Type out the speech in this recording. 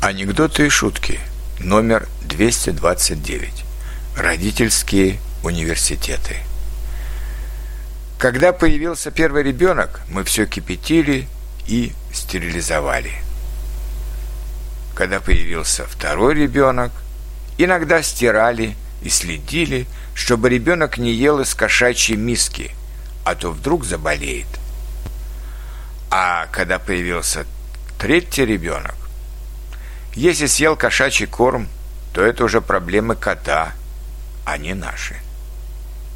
Анекдоты и шутки. Номер 229. Родительские университеты. Когда появился первый ребенок, мы все кипятили и стерилизовали. Когда появился второй ребенок, иногда стирали и следили, чтобы ребенок не ел из кошачьей миски, а то вдруг заболеет. А когда появился третий ребенок, если съел кошачий корм, то это уже проблемы кота, а не наши.